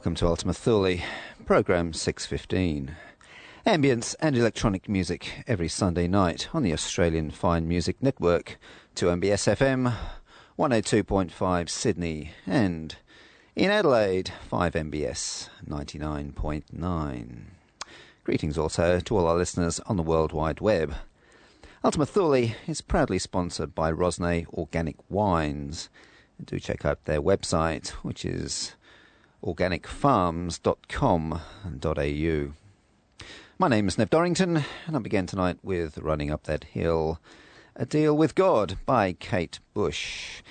Welcome to Ultima Thule, program 615. Ambience and electronic music every Sunday night on the Australian Fine Music Network, 2MBS FM, 102.5 Sydney, and in Adelaide, 5MBS 99.9. Greetings also to all our listeners on the World Wide Web. Ultima Thule is proudly sponsored by Rosnay Organic Wines. Do check out their website, which is organicfarms.com.au. My name is Nev Dorrington, and I began tonight with Running Up That Hill, A Deal with God by Kate Bush.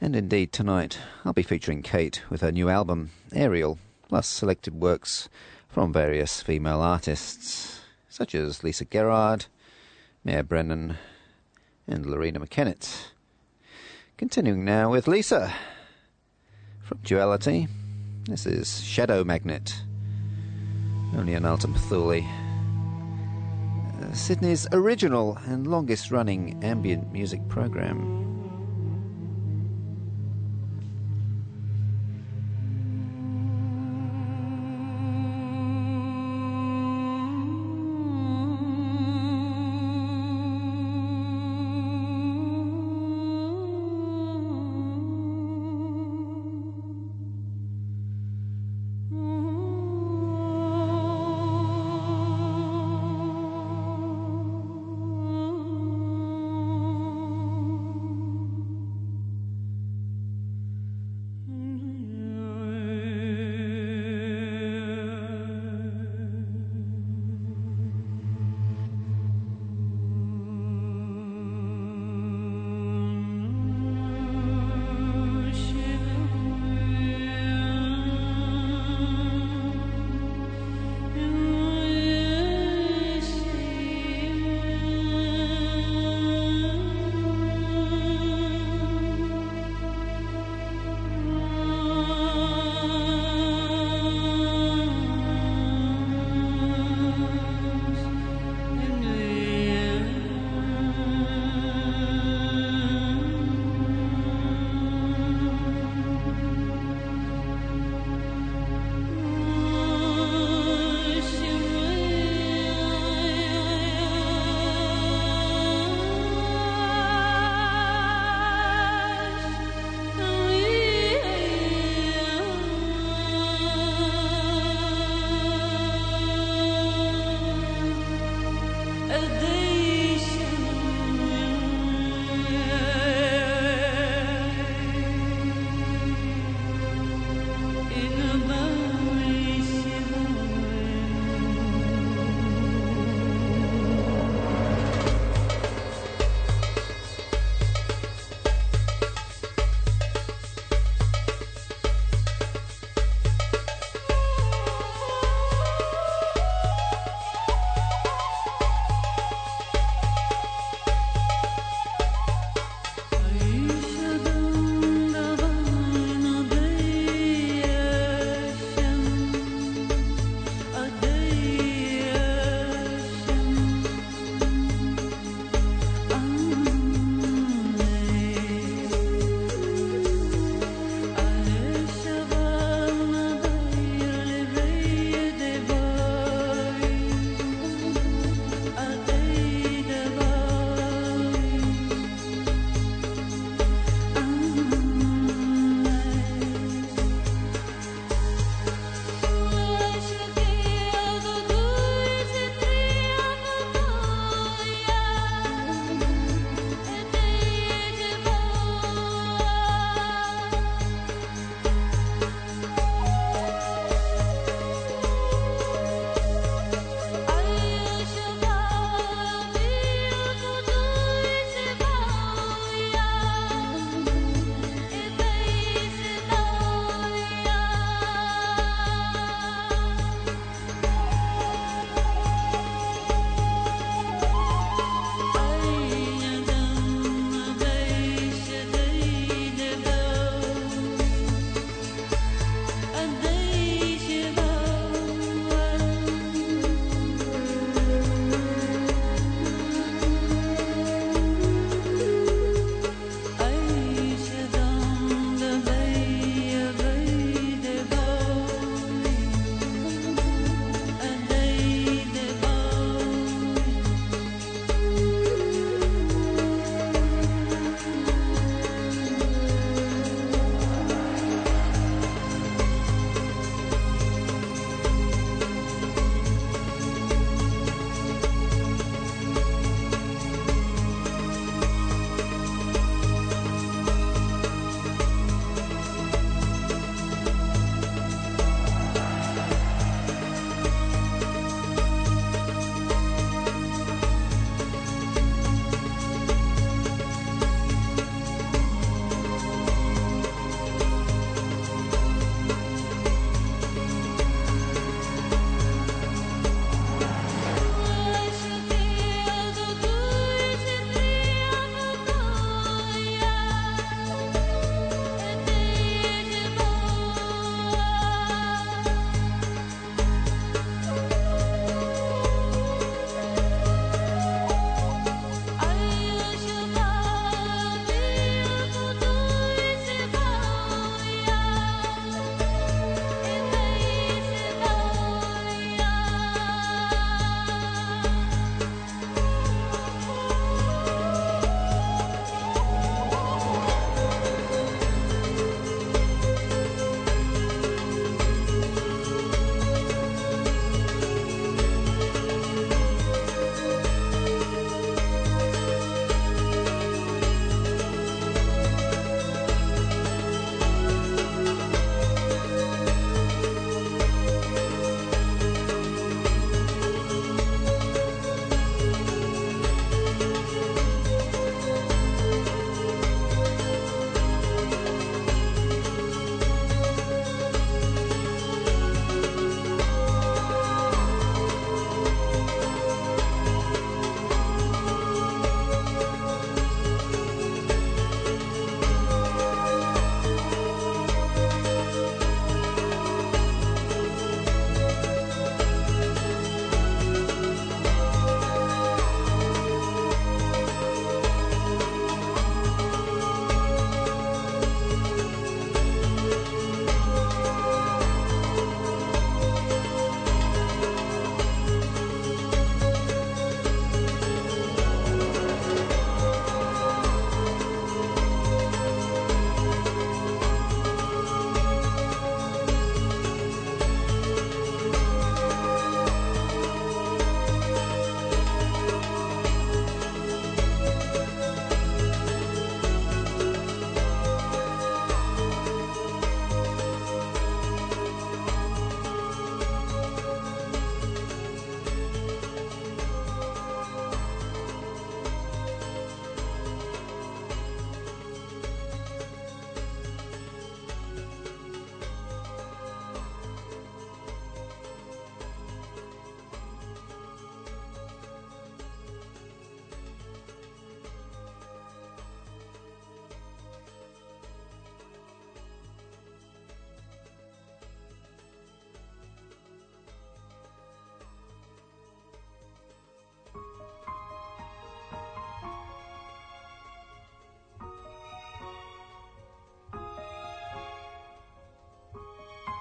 And indeed, tonight I'll be featuring Kate with her new album, Aerial, plus selected works from various female artists, such as Lisa Gerrard, Moya Brennan, and Loreena McKennitt. Continuing now with Lisa from Duality. This is Shadow Magnet, only on Ultima Thule. Uh, Sydney's original and longest running ambient music program.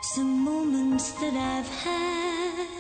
Some moments that I've had,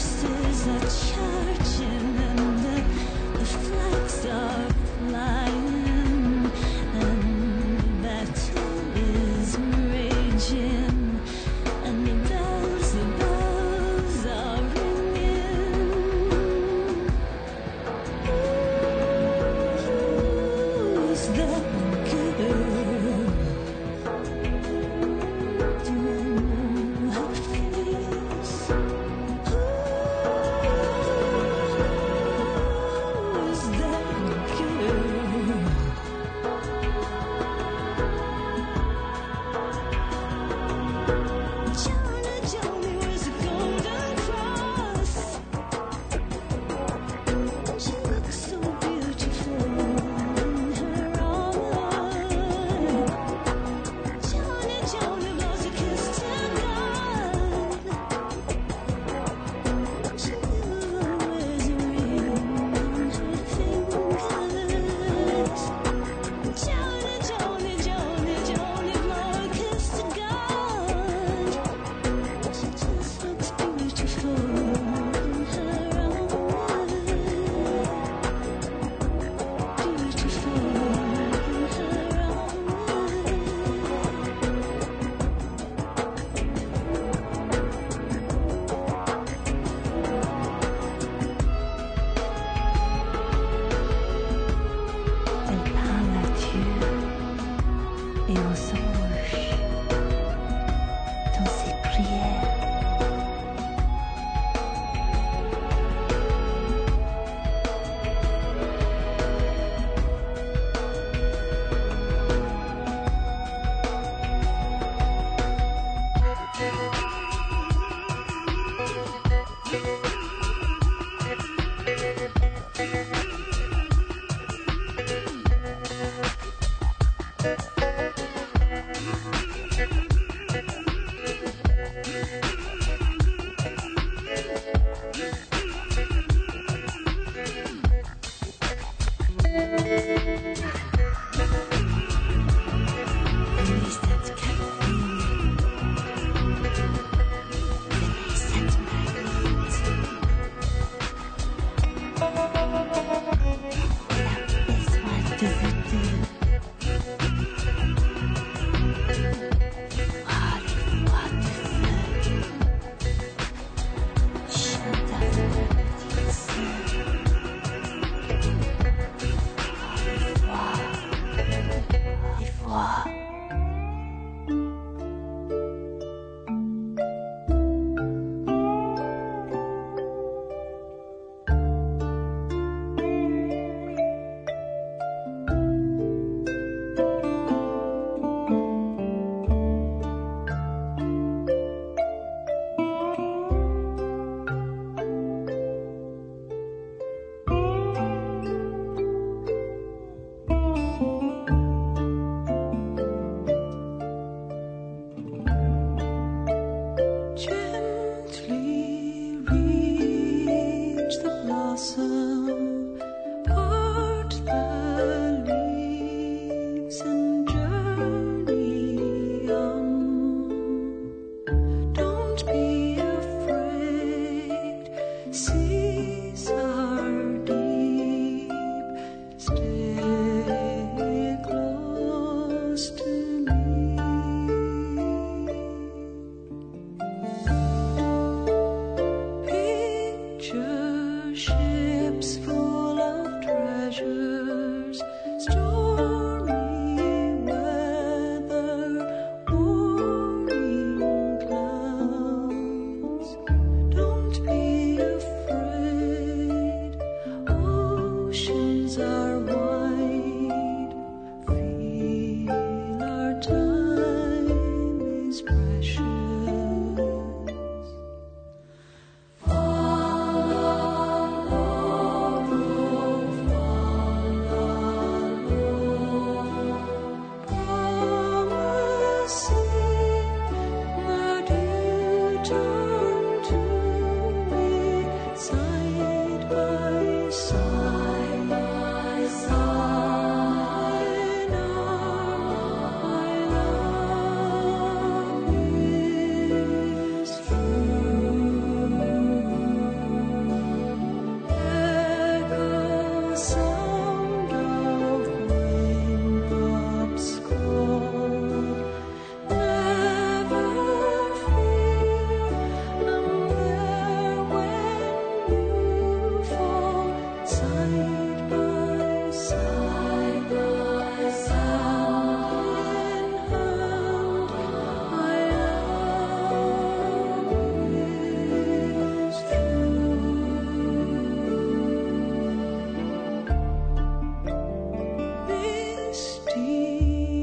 This is a church in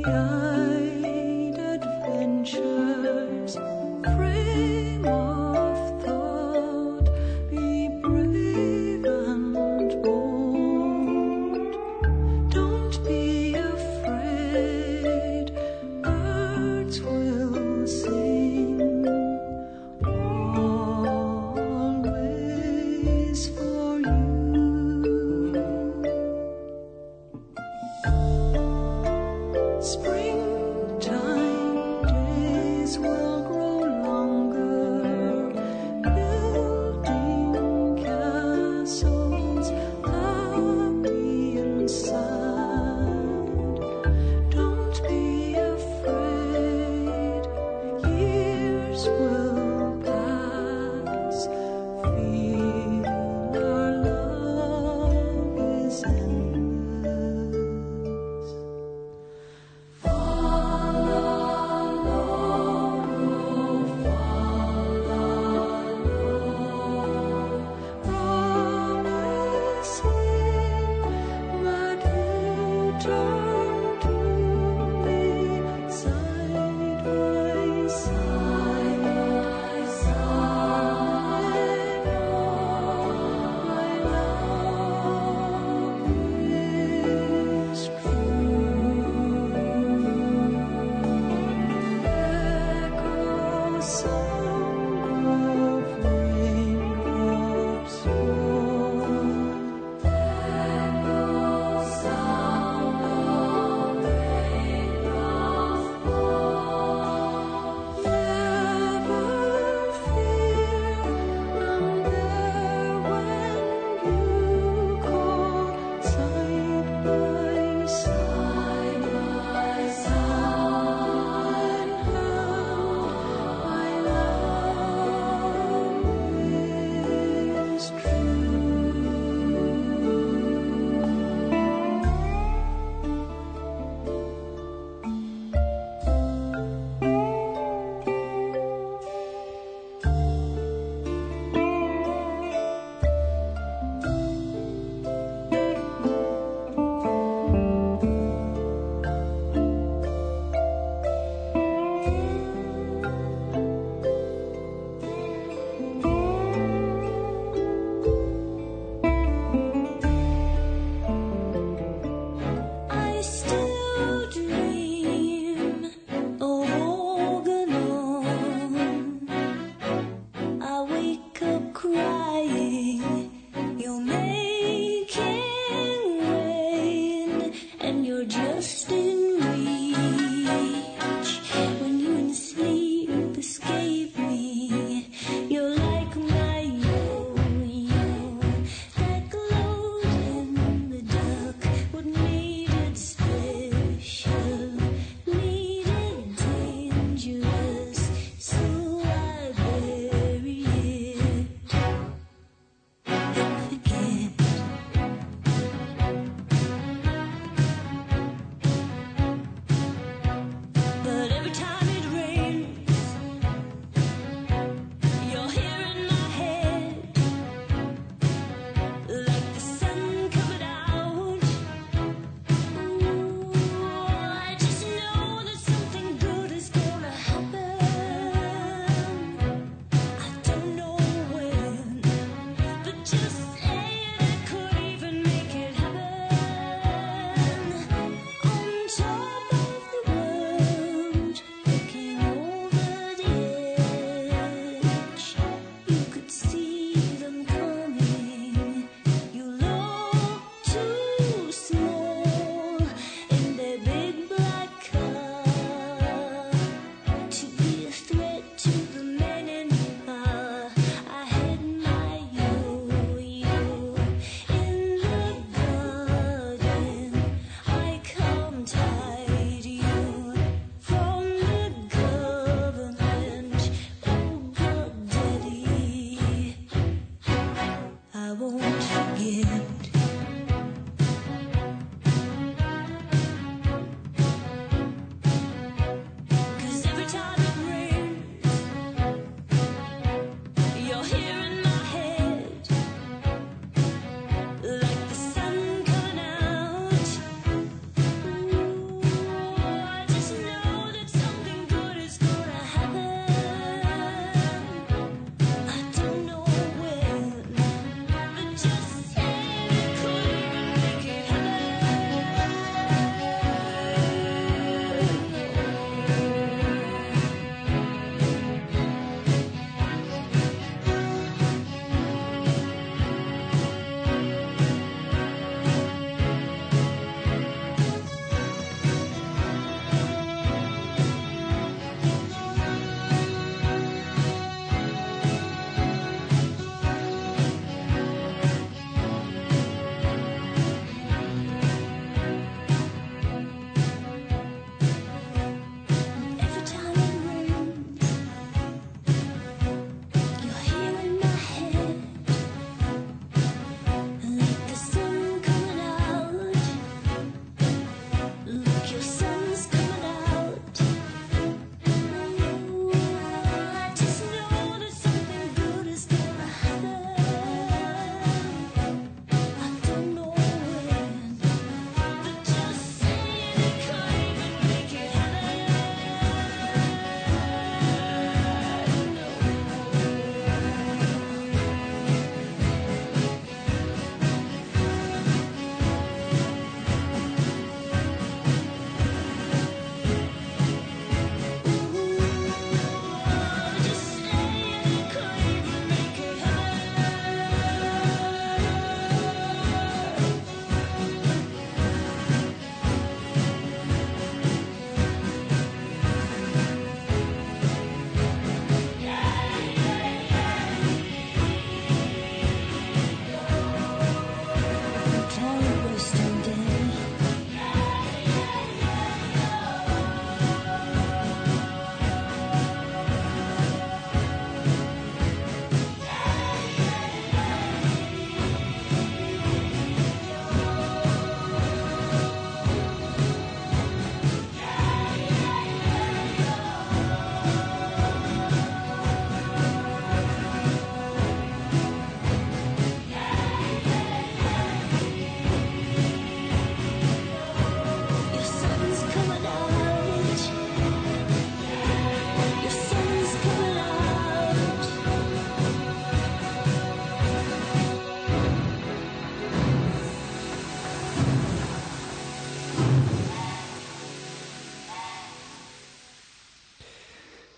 Yeah.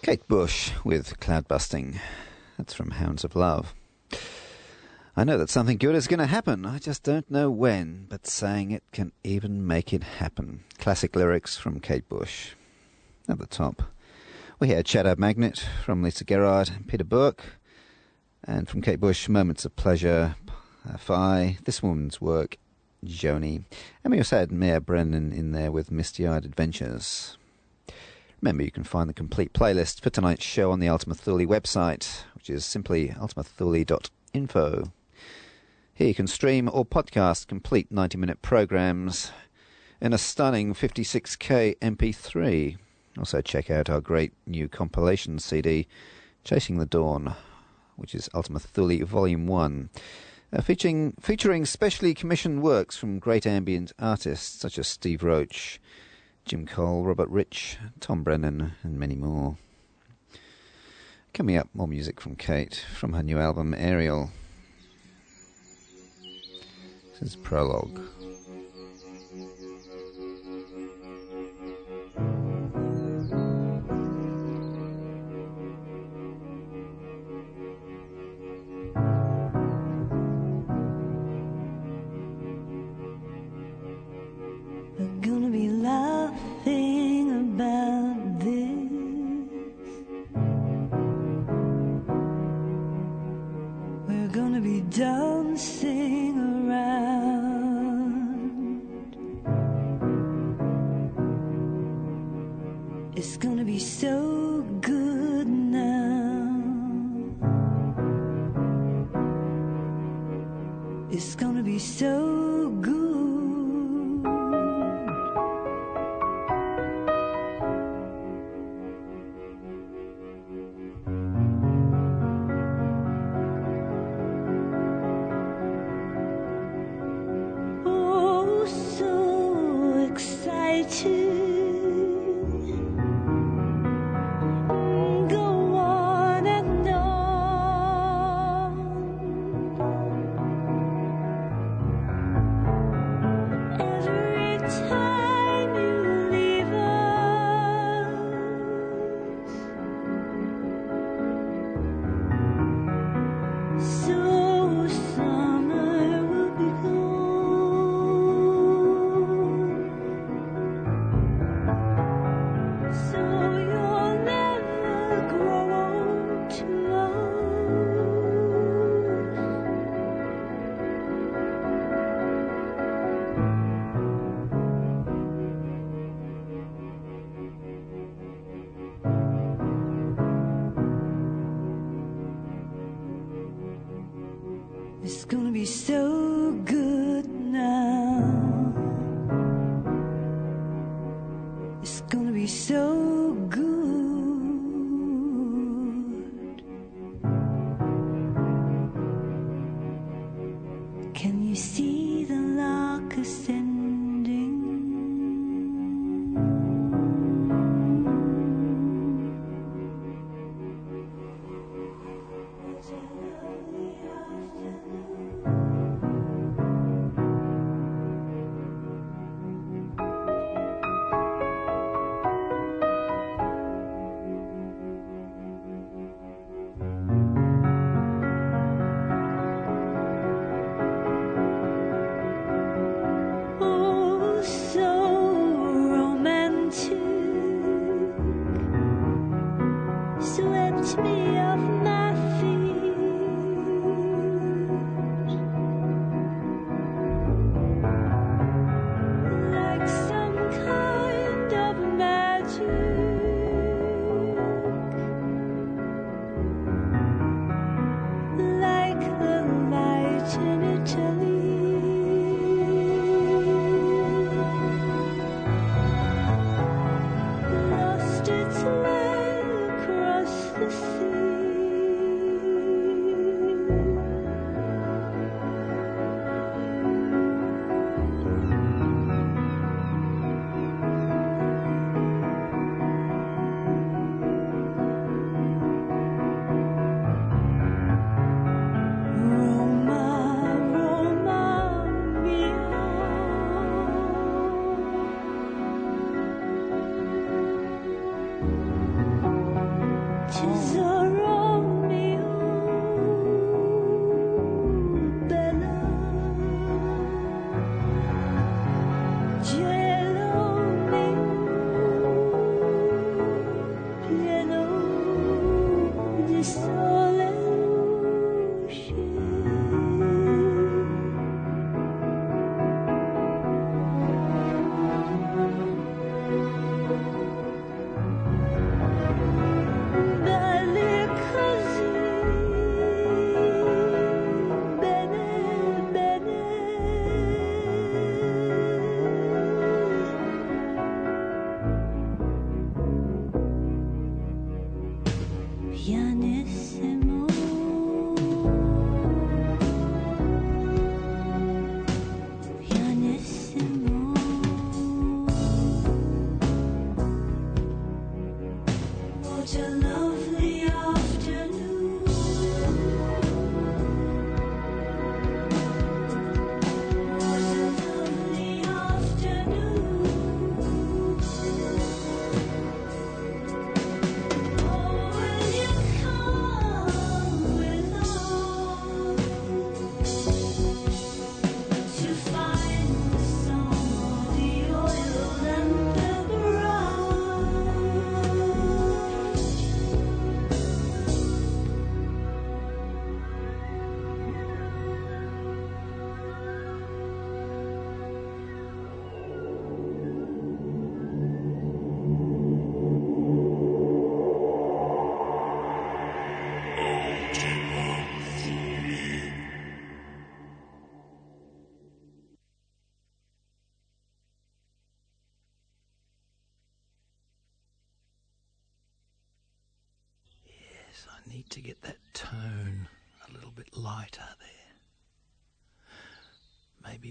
Kate Bush with Cloudbusting. That's from Hounds of Love. I know that something good is going to happen. I just don't know when, but saying it can even make it happen. Classic lyrics from Kate Bush. At the top, we hear Shadow Magnet from Lisa Gerrard and Pieter Bourke. And from Kate Bush, Moments of Pleasure, Fi, This Woman's Work, Joanni. And we also had Moya Brennan in there with Misty Eyed Adventures. Remember, you can find the complete playlist for tonight's show on the Ultima Thule website, which is simply ultimathule.info. Here you can stream or podcast complete 90 minute programs in a stunning 56k MP3. Also, check out our great new compilation CD, Chasing the Dawn, which is Ultima Thule Volume 1. Uh, featuring, featuring specially commissioned works from great ambient artists such as Steve Roach, Jim Cole, Robert Rich, Tom Brennan, and many more. Coming up, more music from Kate from her new album Aerial. This is Prologue. Ascending?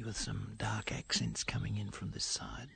With some dark accents coming in from this side.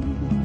嗯。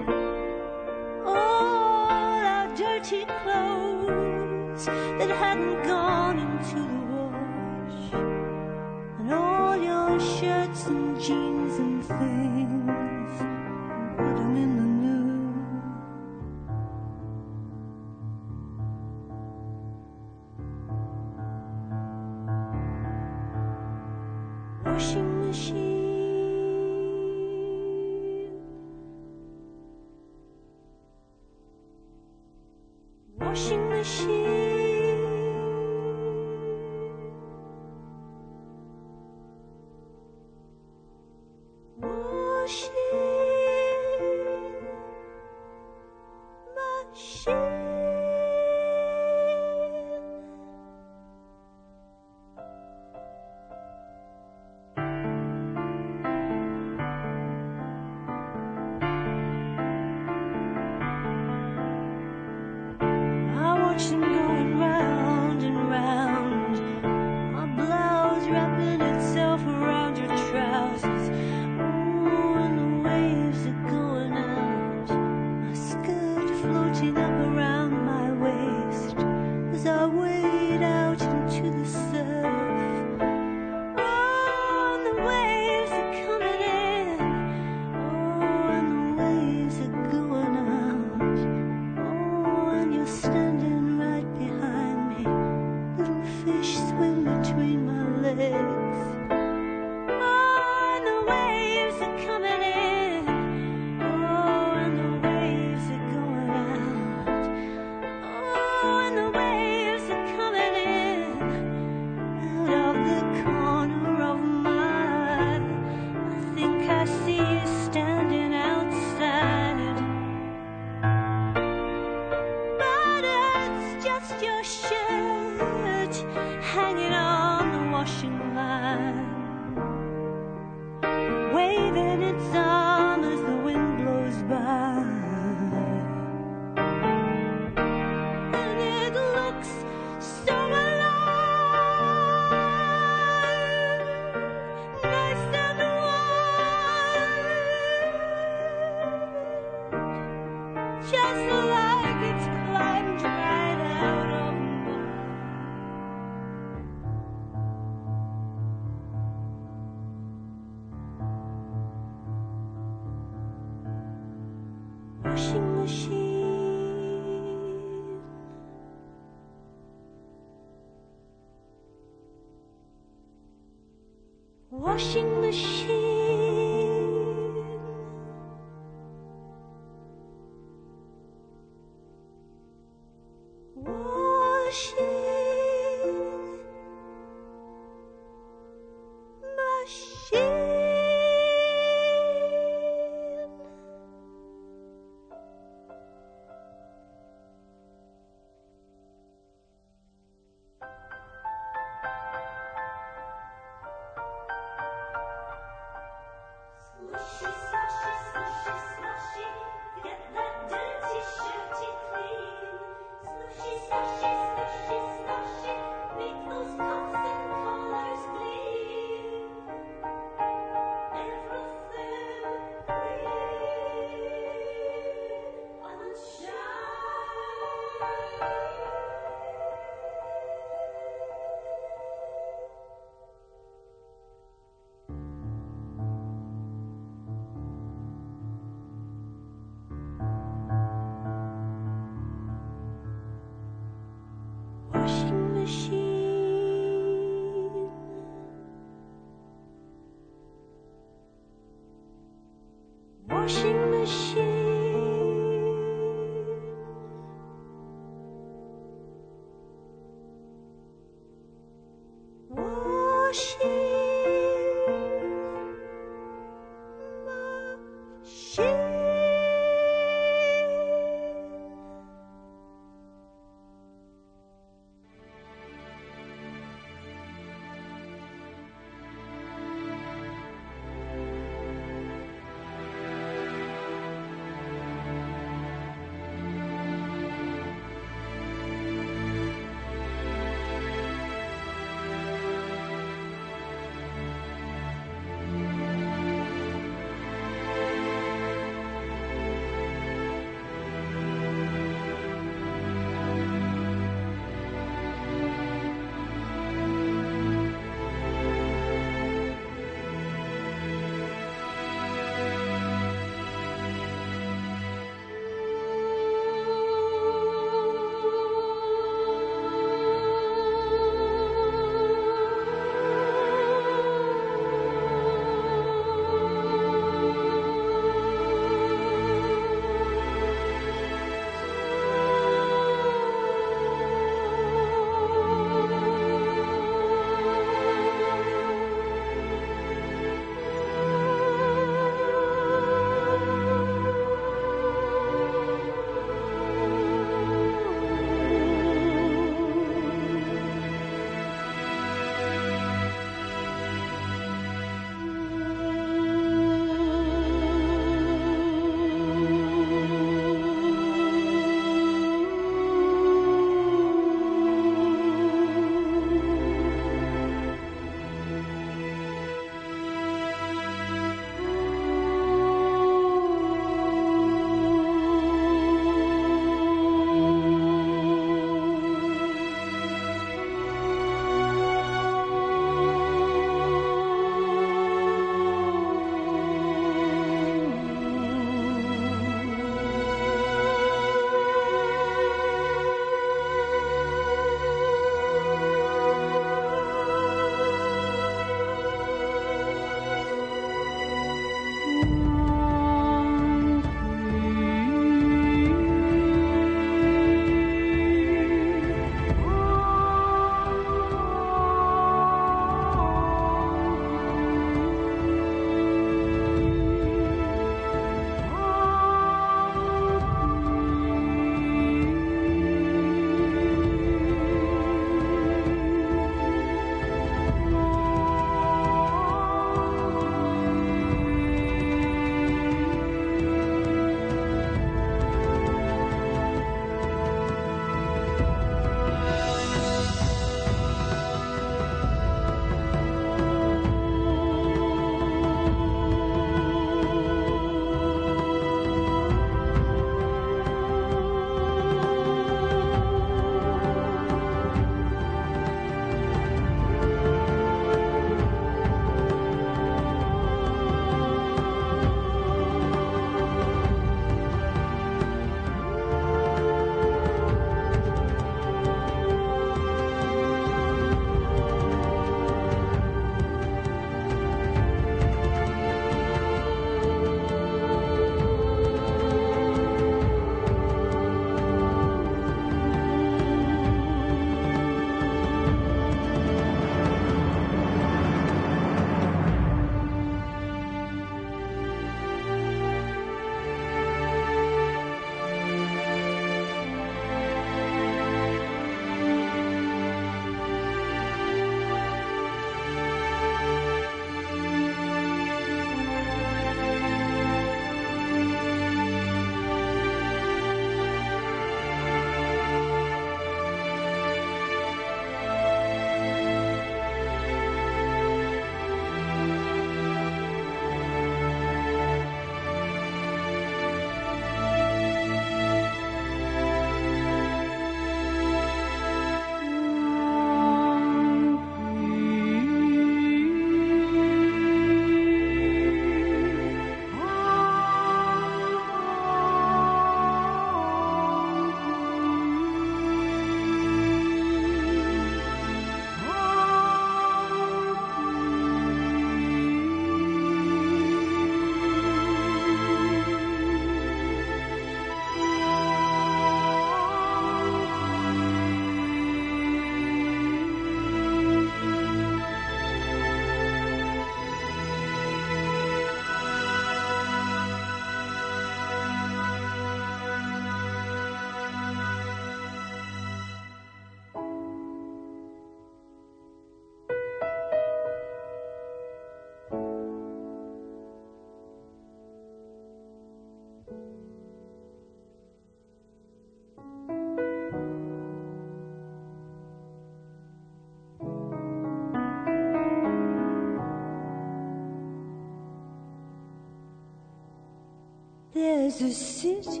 There's a city.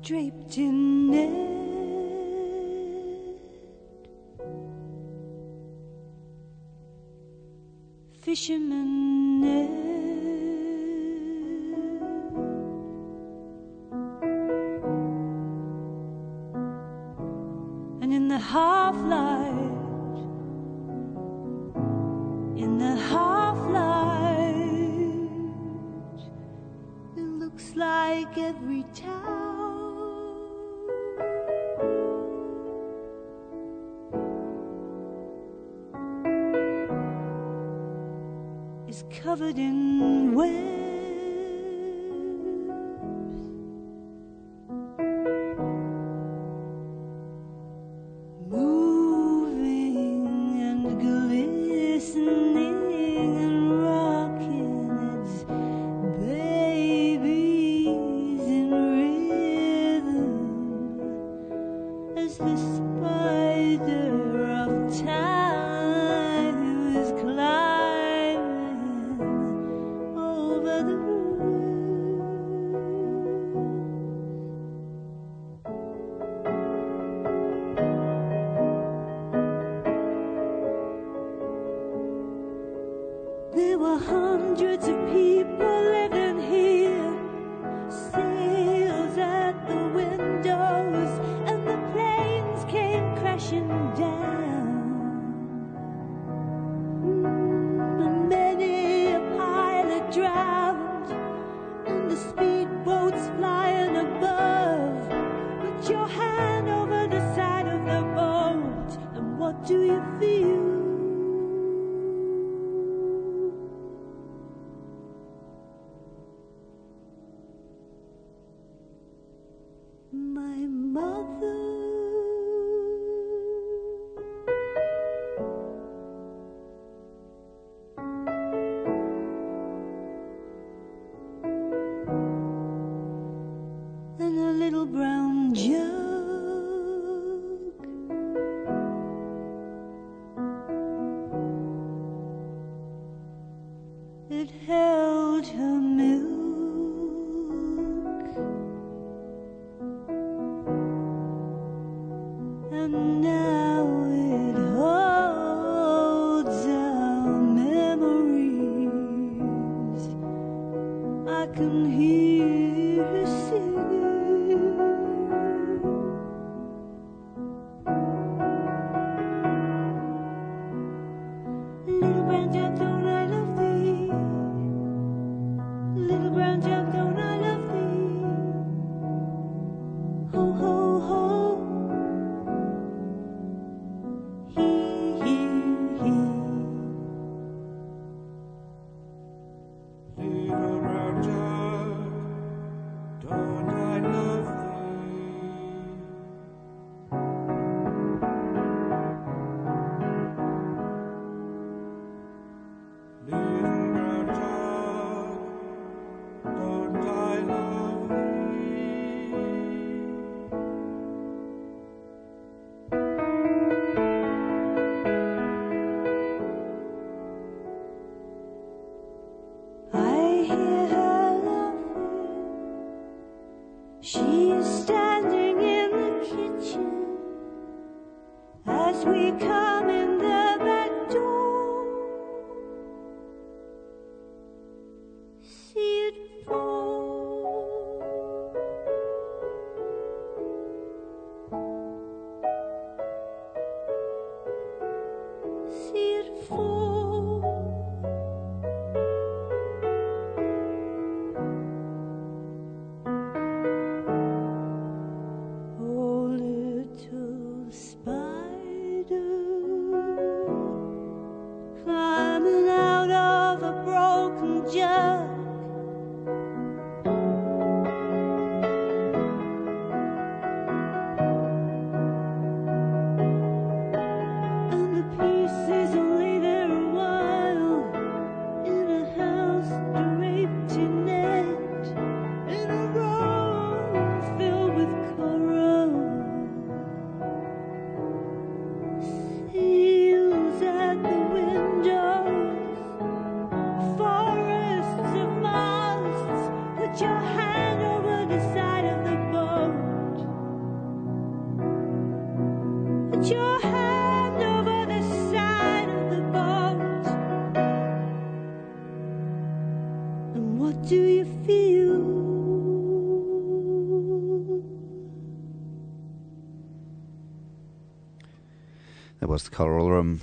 Draped in net, fisherman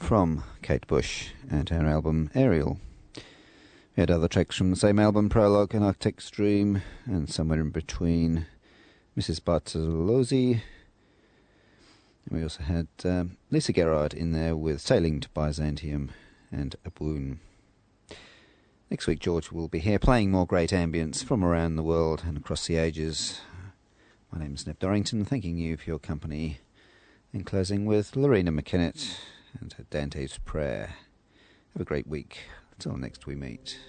from Kate Bush and her album Aerial. We had other tracks from the same album, Prologue and Arctic Stream, and somewhere in between, Mrs. Bartolozzi. And we also had um, Lisa Gerrard in there with Sailing to Byzantium and Abwoon. Next week, George will be here playing more great ambience from around the world and across the ages. My name is Neb Dorrington, thanking you for your company, and closing with Loreena McKennitt and Dante's Prayer. Have a great week. Until next we meet.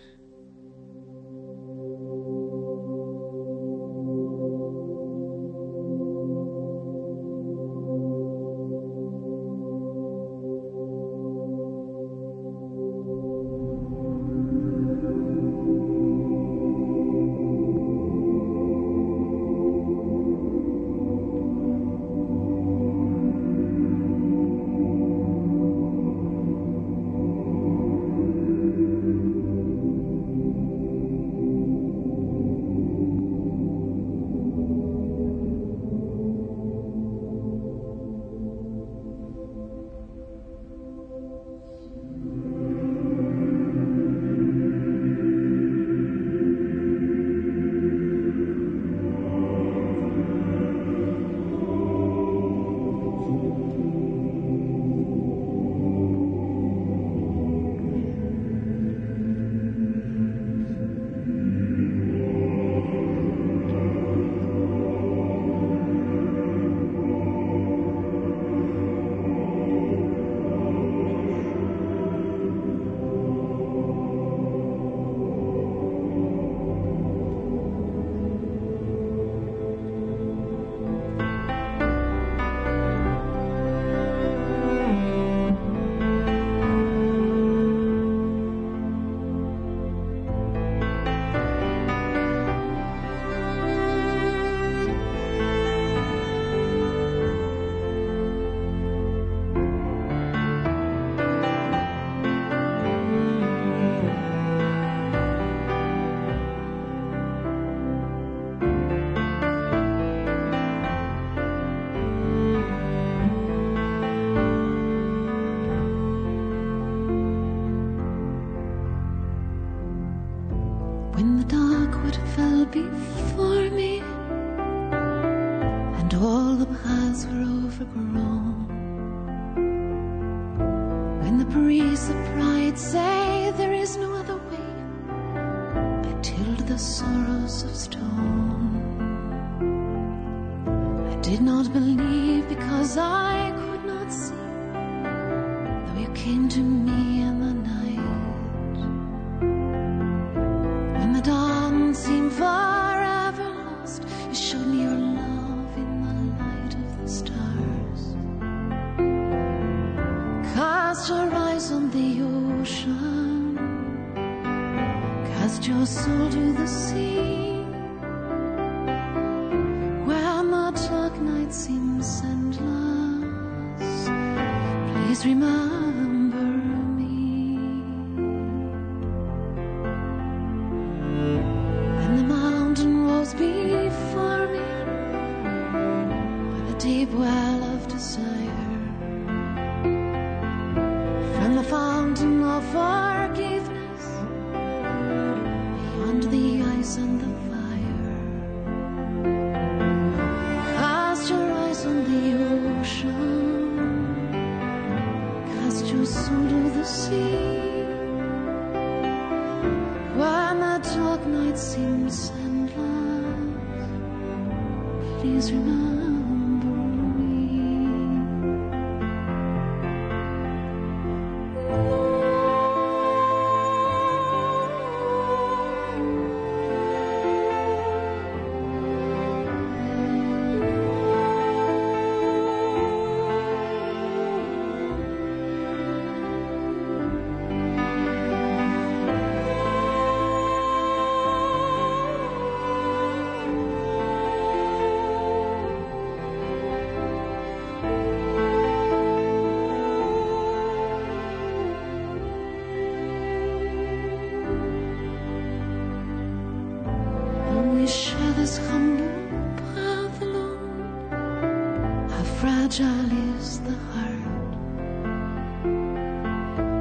the heart.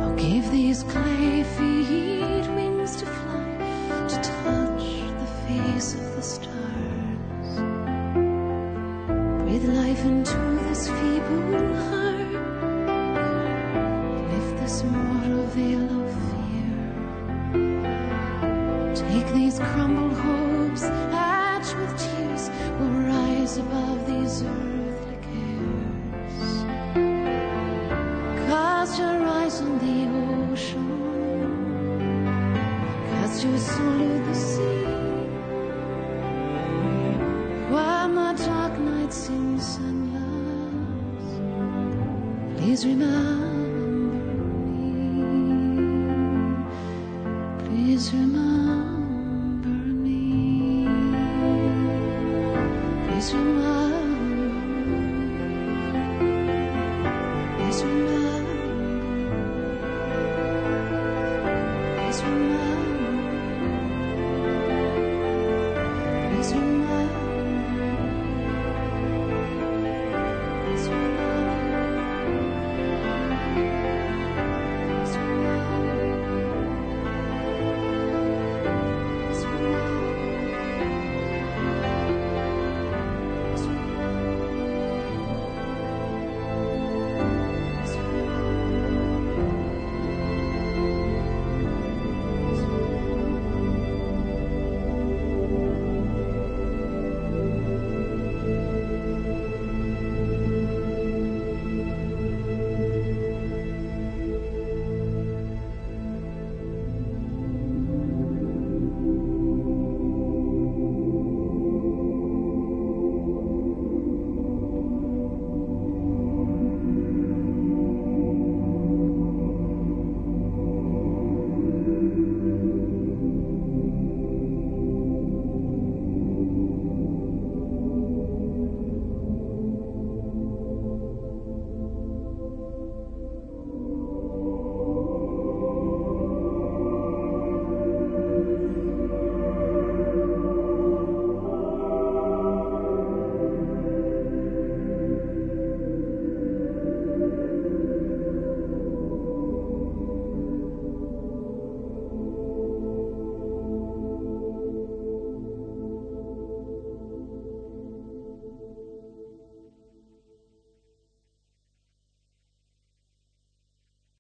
I'll give these clay feet wings to fly, to touch the face of the stars. Breathe life into this feeble heart. Lift this mortal veil of fear. Take these crumbled